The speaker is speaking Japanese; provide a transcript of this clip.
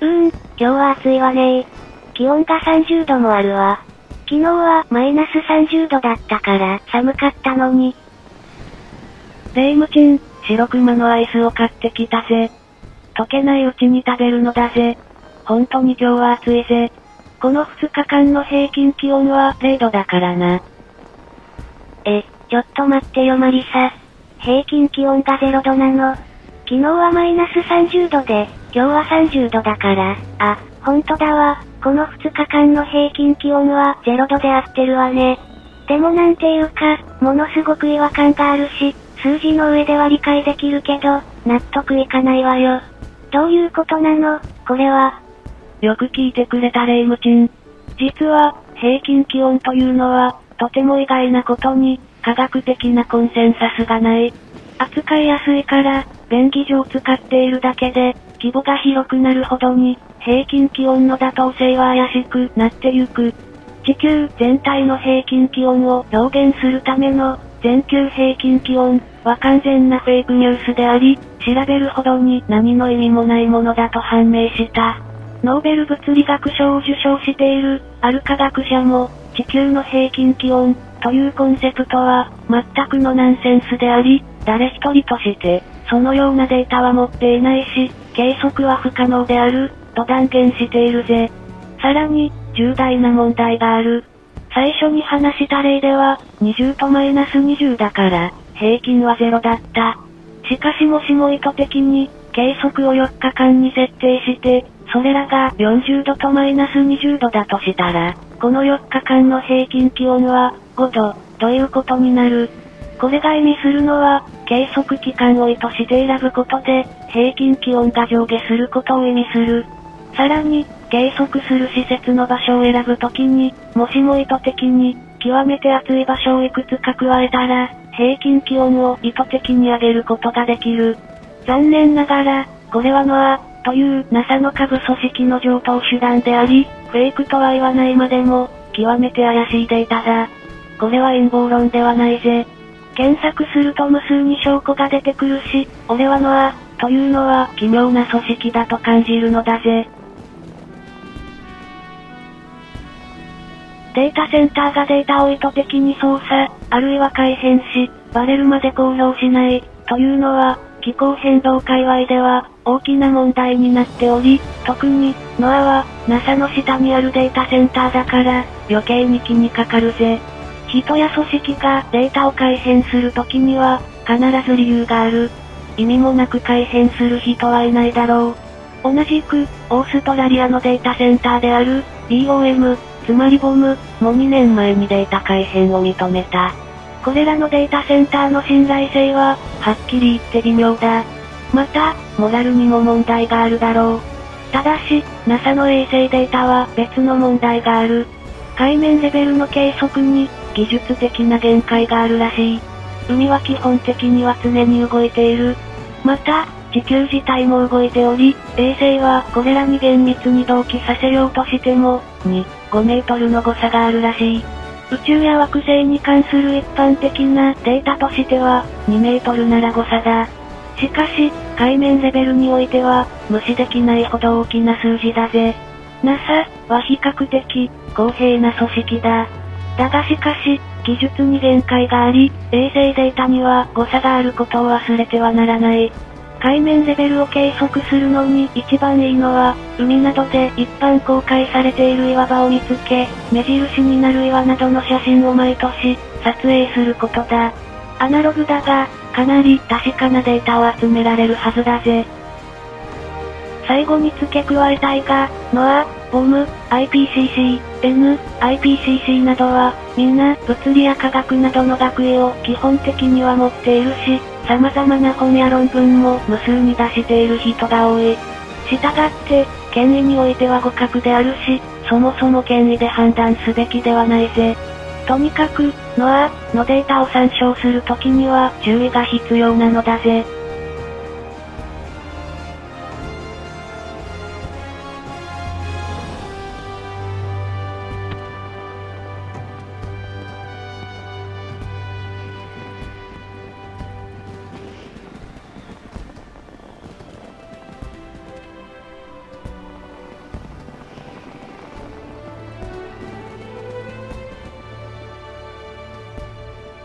うーん、今日は暑いわね気温が30度もあるわ。昨日はマイナス30度だったから寒かったのに。レイムチン、白熊のアイスを買ってきたぜ。溶けないうちに食べるのだぜ。本当に今日は暑いぜ。この2日間の平均気温は0度だからな。え、ちょっと待ってよマリサ。平均気温が0度なの。昨日はマイナス30度で、今日は30度だから、あ、ほんとだわ。この2日間の平均気温は0度で合ってるわね。でもなんていうか、ものすごく違和感があるし、数字の上では理解できるけど、納得いかないわよ。どういうことなの？これは。よく聞いてくれたレイムチン。実は、平均気温というのは、とても意外なことに、科学的なコンセンサスがない。扱いやすいから、便宜上使っているだけで、規模が広くなるほどに、平均気温の妥当性は怪しくなってゆく。地球全体の平均気温を表現するための全球平均気温は完全なフェイクニュースであり、調べるほどに何の意味もないものだと判明した。ノーベル物理学賞を受賞している、ある科学者も、地球の平均気温というコンセプトは全くのナンセンスであり、誰一人として、そのようなデータは持っていないし、計測は不可能である、と断言しているぜ。さらに、重大な問題がある。最初に話した例では、20とマイナス20だから、平均は0だった。しかしもしも意図的に、計測を4日間に設定して、それらが40度とマイナス20度だとしたら、この4日間の平均気温は5度ということになる。これが意味するのは、計測期間を意図して選ぶことで、平均気温が上下することを意味する。さらに、計測する施設の場所を選ぶときに、もしも意図的に、極めて暑い場所をいくつか加えたら、平均気温を意図的に上げることができる。残念ながら、これはノア、という NASA の下部組織の上等手段であり、フェイクとは言わないまでも、極めて怪しいデータだ。これは陰謀論ではないぜ。検索すると無数に証拠が出てくるし、俺はノア、というのは奇妙な組織だと感じるのだぜ。データセンターがデータを意図的に操作、あるいは改変し、バレるまで公表しない、というのは、気候変動界隈では、大きな問題になっており、特に、ノアは、NASA の下にあるデータセンターだから、余計に気にかかるぜ。人や組織がデータを改変するときには、必ず理由がある。意味もなく改変する人はいないだろう。同じく、オーストラリアのデータセンターである、BOM、つまりボム、も2年前にデータ改変を認めた。これらのデータセンターの信頼性は、はっきり言って微妙だ。また、モラルにも問題があるだろう。ただし、NASA の衛星データは別の問題がある。海面レベルの計測に、技術的な限界があるらしい。海は基本的には常に動いている。また、地球自体も動いており、衛星はこれらに厳密に同期させようとしても、2、5メートルの誤差があるらしい。宇宙や惑星に関する一般的なデータとしては、2メートルなら誤差だ。しかし、海面レベルにおいては、無視できないほど大きな数字だぜ。NASA は比較的、公平な組織だ。だがしかし、技術に限界があり、衛星データには誤差があることを忘れてはならない。海面レベルを計測するのに一番いいのは、海などで一般公開されている岩場を見つけ、目印になる岩などの写真を毎年、撮影することだ。アナログだが、かなり確かなデータを集められるはずだぜ。最後に付け加えたいが、ノア、ボム、IPCC、N、IPCC などは、みんな物理や科学などの学位を基本的には持っているし、様々な本や論文も無数に出している人が多い。従って、権威においては互角であるし、そもそも権威で判断すべきではないぜ。とにかく、ノアのデータを参照するときには注意が必要なのだぜ。